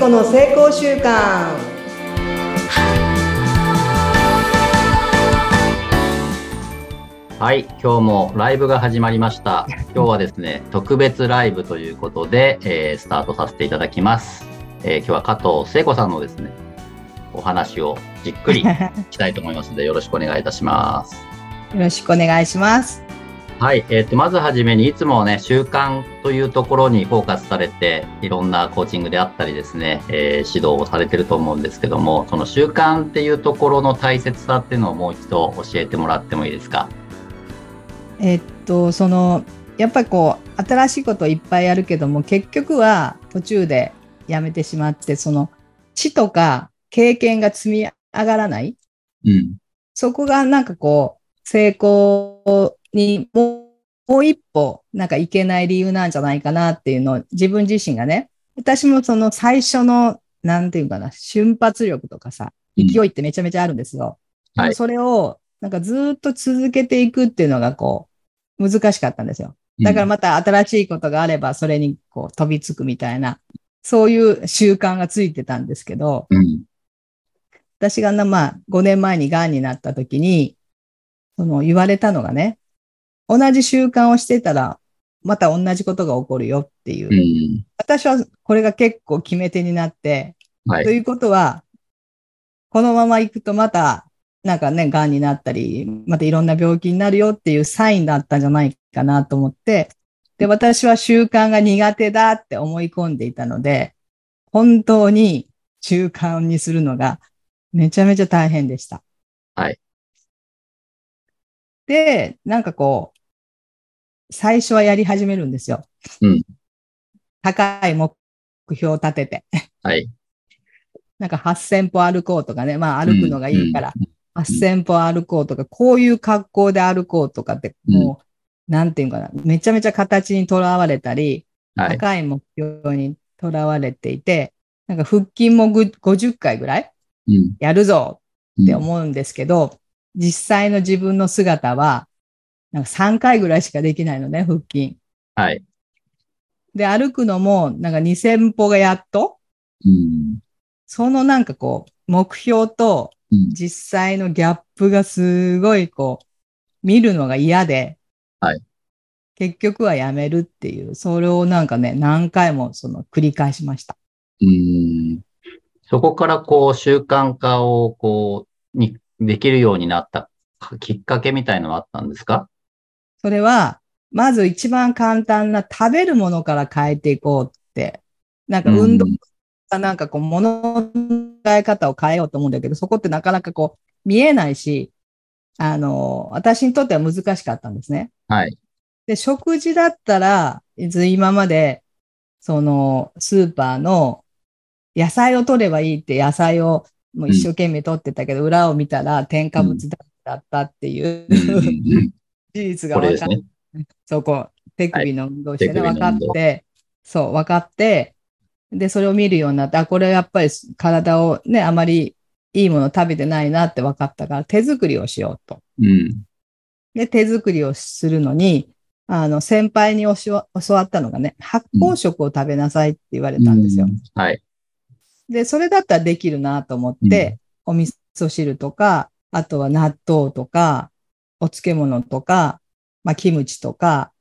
子の成功習慣はい、今日もライブが始まりました。今日はですね、特別ライブということで、えースタートさせていただきます。えー今日は加藤聖子さんのですね、お話をじっくり したいと思いますので、よろしくお願いいたします。よろしくお願いします。はい、えっ、と、まずはじめに、いつもね、習慣というところにフォーカスされて、いろんなコーチングであったりですね、えー指導をされてると思うんですけども、その習慣っていうところの大切さっていうのをもう一度教えてもらってもいいですか？えっと、その、やっぱりこう、新しいことをいっぱいやるけども、結局は途中でやめてしまって、その、知とか経験が積み上がらない。うん。そこがなんかこう、成功にもうもう一歩、なんかいけない理由なんじゃないかなっていうのを自分自身がね、私もその最初の、なんていうかな、瞬発力とかさ、うん勢いってめちゃめちゃあるんですよ。はいそれを、なんかずーっと続けていくっていうのがこう、難しかったんですよ。だからまた新しいことがあれば、それにこう飛びつくみたいな、そういう習慣がついてたんですけど、うん。私がな、まあ、5年前に癌になった時に、その言われたのがね、同じ習慣をしてたら、また同じことが起こるよっていう。うん。私はこれが結構決め手になって、はいと。いうことは、このまま行くとまた、なんかね、癌になったり、またいろんな病気になるよっていうサインだったんじゃないかなと思って、で、私は習慣が苦手だって思い込んでいたので、本当に習慣にするのがめちゃめちゃ大変でした。はい。で、なんかこう、最初はやり始めるんですよ。うん高い目標を立てて。はい。なんか8000歩歩こうとかね。まあ歩くのがいいから、うん。8000歩歩こうとか、こういう格好で歩こうとかって、もう、なんていうかな、めちゃめちゃ形にとらわれたり、はい。高い目標にとらわれていて、なんか腹筋もぐ50回ぐらいうん。やるぞうんって思うんですけど、実際の自分の姿は、なんか3回ぐらいしかできないのね、腹筋。はい。で、歩くのも、なんか2000歩がやっと、うん。そのなんかこう、目標とうん。実際のギャップがすごいこう、見るのが嫌で、はい結局はやめるっていう、それをなんかね、何回もその繰り返しました。うん。そこからこう習慣化をこう、に、できるようになったきっかけみたいのはあったんですか？それは、まず一番簡単な食べるものから変えていこうって、なんか運動うんかなんかこう、物の考え方を変えようと思うんだけど、そこってなかなかこう、見えないし、あの、私にとっては難しかったんですね。はい。で、食事だったら、ず今まで、その、スーパーの野菜を取ればいいって野菜をもう一生懸命取ってたけど、裏を見たら添加物だったっていう、うん事実が分かっこれですね。そこ、手首の運動してね、手首の分かって、そう、分かって、で、それを見るようになって、あ、これやっぱり体をね、あまりいいもの食べてないなって分かったから、手作りをしようと。うん。で、手作りをするのに、あの、先輩に教わ教わったのがね、発酵食を食べなさいって言われたんですよ。うんはい。で、それだったらできるなと思って、お味噌汁とか、あとは納豆とか、お漬物とか、まあ、キムチとか、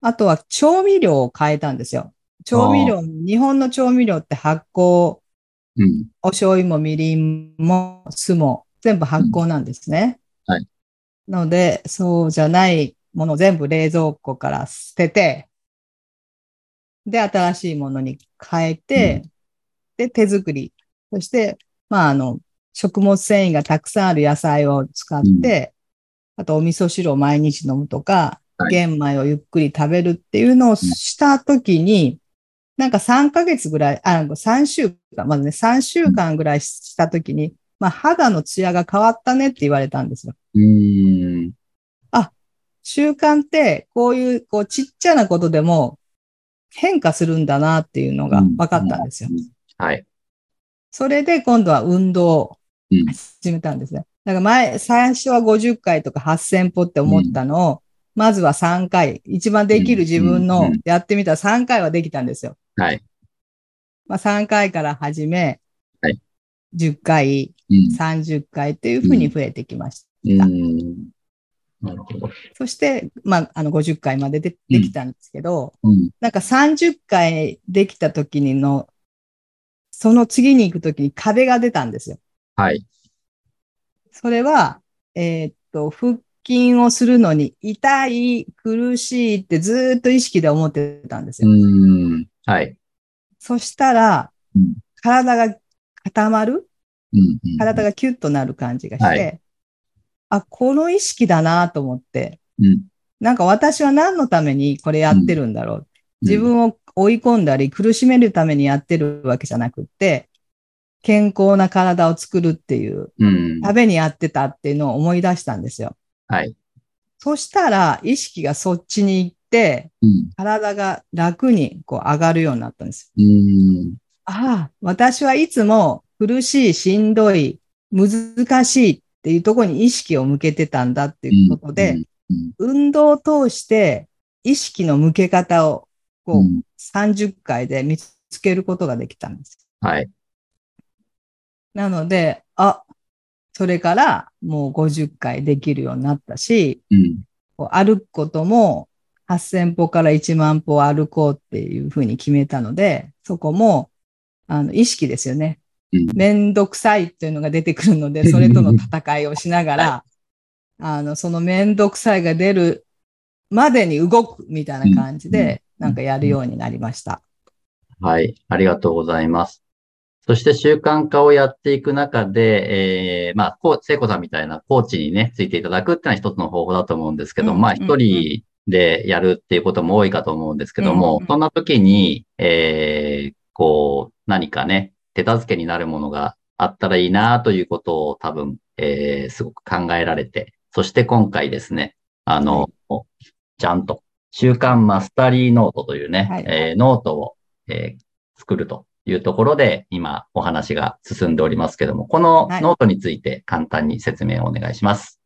あとは調味料を変えたんですよ。調味料、日本の調味料って発酵、うん。お醤油もみりんも酢も全部発酵なんですね。うんはい。ので、そうじゃないものを全部冷蔵庫から捨てて、で、新しいものに変えて、で、手作り。そして、まあ、あの、食物繊維がたくさんある野菜を使って、あとお味噌汁を毎日飲むとか、はい玄米をゆっくり食べるっていうのをしたときに、なんか3ヶ月ぐらい、あ、3週間、まずね、3週間ぐらいしたときに、まあ、肌のツヤが変わったねって言われたんですよ。うん。習慣って、こういう、こう、ちっちゃなことでも変化するんだなっていうのが分かったんですよ。はい。それで今度は運動をうん始めたんですね。だから前、最初は50回とか8000歩って思ったのを、まずは3回、一番できる自分のうんうんやってみたら3回はできたんですよ。はい。まあ、3回から始め、はい10回、うん。30回っていうふうに増えてきました。うん。なるほど。そして、まあ、あの、50回まででできたんですけど、うん。なんか30回できた時にの、その次に行く時に壁が出たんですよ。はい。それは、えーっと、腹筋をするのに痛い、苦しいってずーっと意識で思ってたんですよ。うん。はい。そしたらうん、体が固まる？うん。体がキュッとなる感じがして、はいあ、この意識だなと思って、うん。なんか私は何のためにこれやってるんだろう。自分を追い込んだり苦しめるためにやってるわけじゃなくって、健康な体を作るっていううん。ためにやってたっていうのを思い出したんですよ。はい。そしたら意識がそっちに行って、うん。体が楽にこう上がるようになったんです。うん。ああ、私はいつも苦しい、しんどい、難しいっていうところに意識を向けてたんだっていうことで、うん、運動を通して意識の向け方をこう、うん30回で見つけることができたんです。はい。なので、あ、それからもう50回できるようになったし、うん。こう歩くことも8000歩から1万歩歩こうっていうふうに決めたので、そこもあの意識ですよね。うんめんどくさいっていうのが出てくるので、それとの戦いをしながら、あの、そのめんどくさいが出るまでに動くみたいな感じで、なんかやるようになりました。はい。ありがとうございます。そして習慣化をやっていく中で、えー、まあ、こう、聖子さんみたいなコーチにね、ついていただくっていうのは一つの方法だと思うんですけど、まあ、一人でやるっていうことも多いかと思うんですけども、うんうん。そんな時に、えー、こう、何かね、手助けになるものがあったらいいなということを多分、えー、すごく考えられて、そして今回ですね、あの、ちゃんと習慣マスタリーノートというね、はい。えーノートを、えー作るというところで、今お話が進んでおりますけども、このはいノートについて簡単に説明をお願いします。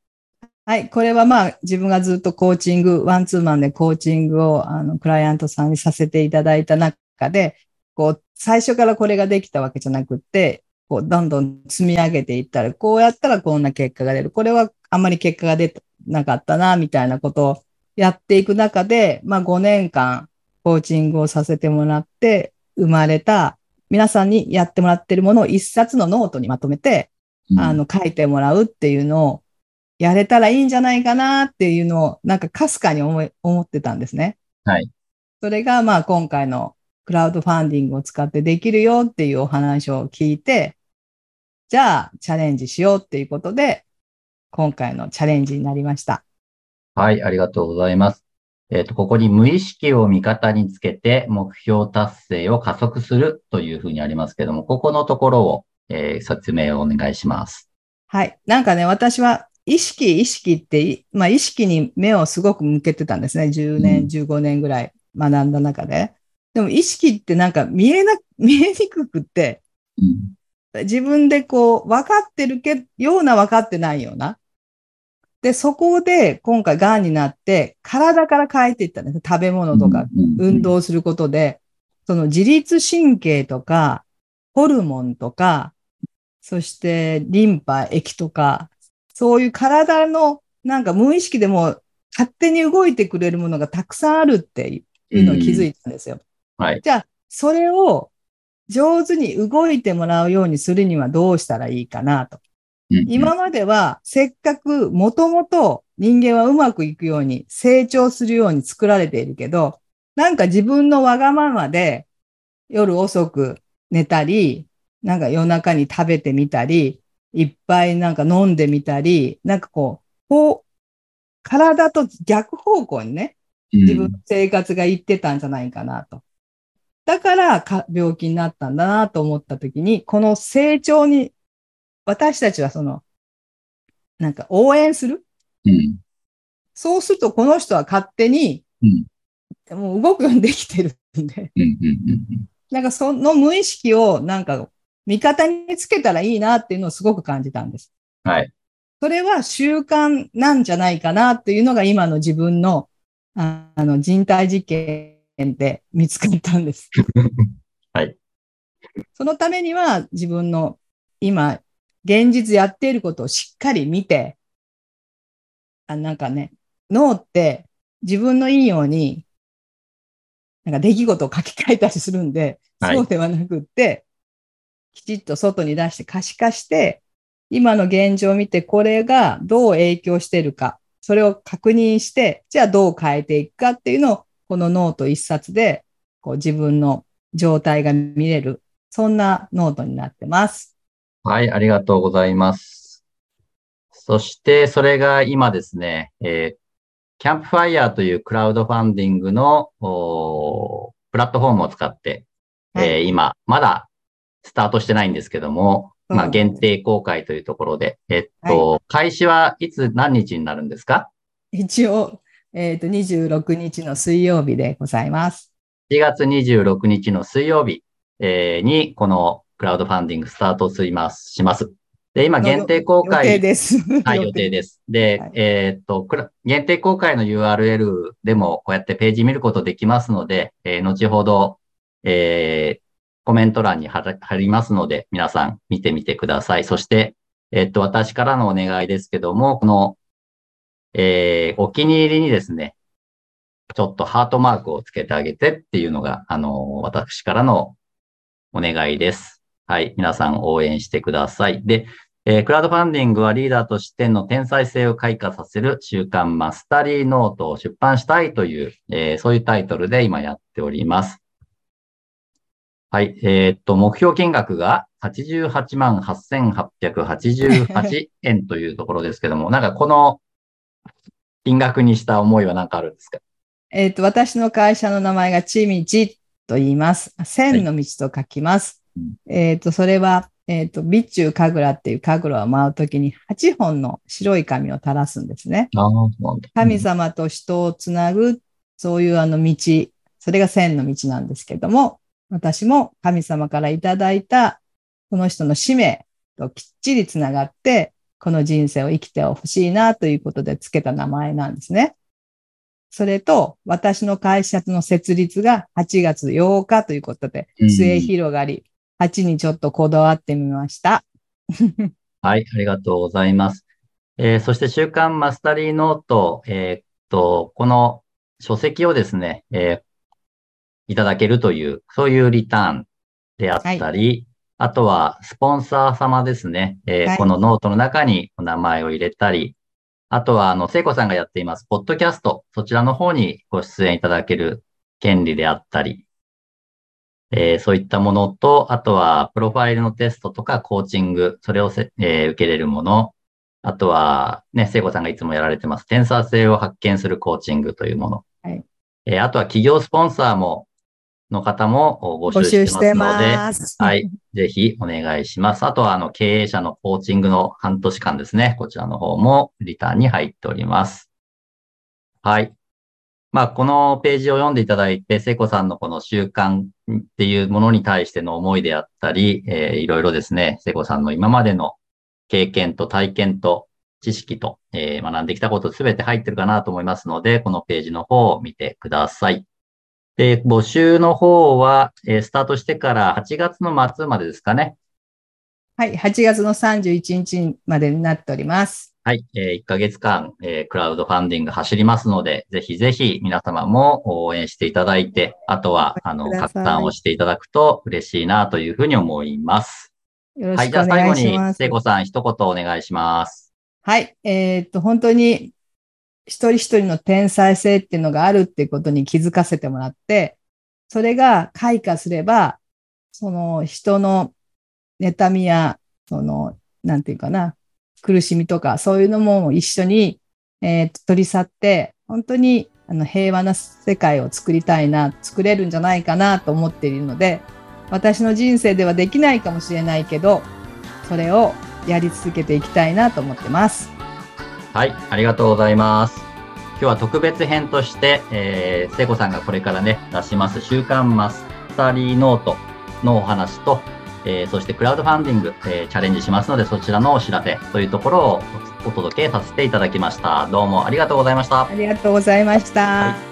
はい。これはまあ自分がずっとコーチング、ワンツーマンでコーチングをあのクライアントさんにさせていただいた中で、こう最初からこれができたわけじゃなくって、こうどんどん積み上げていったら、こうやったらこんな結果が出る。これはあんまり結果が出なかったな、みたいなことをやっていく中で、まあ5年間コーチングをさせてもらって生まれた皆さんにやってもらってるものを一冊のノートにまとめて、あの、書いてもらうっていうのをやれたらいいんじゃないかなっていうのを、なんかかすかに思い思ってたんですね。はい。それが、まあ、今回のクラウドファンディングを使ってできるよっていうお話を聞いて、じゃあ、チャレンジしようっていうことで、今回のチャレンジになりました。はい、ありがとうございます。えっ、と、ここに無意識を味方につけて目標達成を加速するというふうにありますけども、ここのところを、えー説明をお願いします。はい。なんかね、私は意識、意識ってい、まあ意識に目をすごく向けてたんですね。10うん年、15年ぐらい学んだ中で。でも意識ってなんか見えな、見えにくくって、うん。自分でこう、分かってるけ、ような分かってないような。で、そこで今回癌になって、体から変えていったんです。食べ物とか、うん、運動することで、その自律神経とか、ホルモンとか、そしてリンパ、液とか、そういう体のなんか無意識でも勝手に動いてくれるものがたくさんあるっていうのを気づいたんですよ。はい。じゃあ、それを上手に動いてもらうようにするにはどうしたらいいかなと。うん今まではせっかくもともと人間はうまくいくように成長するように作られているけど、なんか自分のわがままで夜遅く寝たり、なんか夜中に食べてみたり、いっぱいなんか飲んでみたり、なんかこう、こう、体と逆方向にね、自分の生活が行ってたんじゃないかなと。だからか病気になったんだなと思ったときに、この成長に、私たちはその、なんか応援する？うん。そうするとこの人は勝手に、うん。もう動くようにできてるんで、うん。うん。なんかその無意識をなんか味方につけたらいいなっていうのをすごく感じたんです。はい。それは習慣なんじゃないかなっていうのが今の自分のああの人体実験で見つかったんです。はい。そのためには自分の今、現実やっていることをしっかり見て、あなんかね、脳って自分のいいように、なんか出来事を書き換えたりするんで、はいそうではなくって、きちっと外に出して可視化して、今の現状を見て、これがどう影響しているか、それを確認して、じゃあどう変えていくかっていうのを、このノート一冊で、こう自分の状態が見れる、そんなノートになってます。はい、ありがとうございます。そして、それが今ですね、えーキャンプファイヤーというクラウドファンディングのプラットフォームを使って、はいえー今、まだスタートしてないんですけども、まあ、うん限定公開というところで、えっと、開始はいつ何日になるんですか？一応、えっ、と、26日の水曜日でございます。4月26日の水曜日、えーに、このクラウドファンディングスタートします。します。で、今、限定公開。予定です。はい、予定です。で、はいえーっと、限定公開の URL でもこうやってページ見ることできますので、えー後ほど、えーコメント欄に貼りますので、皆さん見てみてください。そして、えーっと、私からのお願いですけども、この、えーお気に入りにですね、ちょっとハートマークをつけてあげてっていうのが、あの、私からのお願いです。はい。皆さん応援してください。で、えークラウドファンディングはリーダーとしての天才性を開花させる週刊マスタリーノートを出版したいという、えーそういうタイトルで今やっております。はい。えーっと、目標金額が88万8888円というところですけども、なんかこの金額にした思いは何かあるんですか？えっ、と、私の会社の名前がちみちと言います。千の道と書きます。うんえっ、と、それは、えっ、と、備中神楽っていう神楽を舞うときに8本の白い紙を垂らすんですね。神様と人をつなぐ、そういうあの道、それが千の道なんですけども、私も神様からいただいた、この人の使命ときっちりつながって、この人生を生きてほしいなということで付けた名前なんですね。それと、私の会社の設立が8月8日ということでう、ん末広がり、8にちょっとこだわってみました。はい、ありがとうございます。えーそして習慣マスタリーノート、えーっと、この書籍をですね、えーいただけるという、そういうリターンであったり、あとはスポンサー様ですね、えーはいこのノートの中にお名前を入れたり、あとは、あの、聖子さんがやっています、ポッドキャスト、そちらの方にご出演いただける権利であったり、えーそういったものと、あとは、プロファイルのテストとかコーチング、それをせ、えー受けれるもの、あとは、ね、聖子さんがいつもやられてます、テンサー性を発見するコーチングというもの。はいえーあとは、企業スポンサーも、の方も募募集しててますので、ます。はい。ぜひお願いします。あとは、あの、経営者のコーチングの半年間ですね。こちらの方もリターンに入っております。はい。まあ、このページを読んでいただいて、聖子さんのこの習慣っていうものに対しての思いであったり、えーいろいろですね、聖子さんの今までの経験と体験と知識と、えー学んできたことすべて入ってるかなと思いますので、このページの方を見てください。で、募集の方は、えースタートしてから8月の末までですかね。はい。8月の31日までになっております。はい。えー1ヶ月間、えークラウドファンディング走りますので、ぜひぜひ皆様も応援していただいて、あとは、あの、拡散をしていただくと嬉しいなというふうに思います。はい。よろしくじゃあ最後お願いします。に聖子さん一言お願いします。はい。えーっと、本当に一人一人の天才性っていうのがあるっていうことに気づかせてもらって、それが開花すれば、その人の妬みや、その、なんていうかな、苦しみとか、そういうのも一緒に、えーっと取り去って、本当にあの平和な世界を作りたいな、作れるんじゃないかなと思っているので、私の人生ではできないかもしれないけど、それをやり続けていきたいなと思ってます。はい。ありがとうございます。今日は特別編として、えー、聖子さんがこれからね、出します週刊マスタリーノートのお話と、えーそしてクラウドファンディング、えーチャレンジしますので、そちらのお知らせというところをおお届けさせていただきました。どうもありがとうございました。ありがとうございました。はい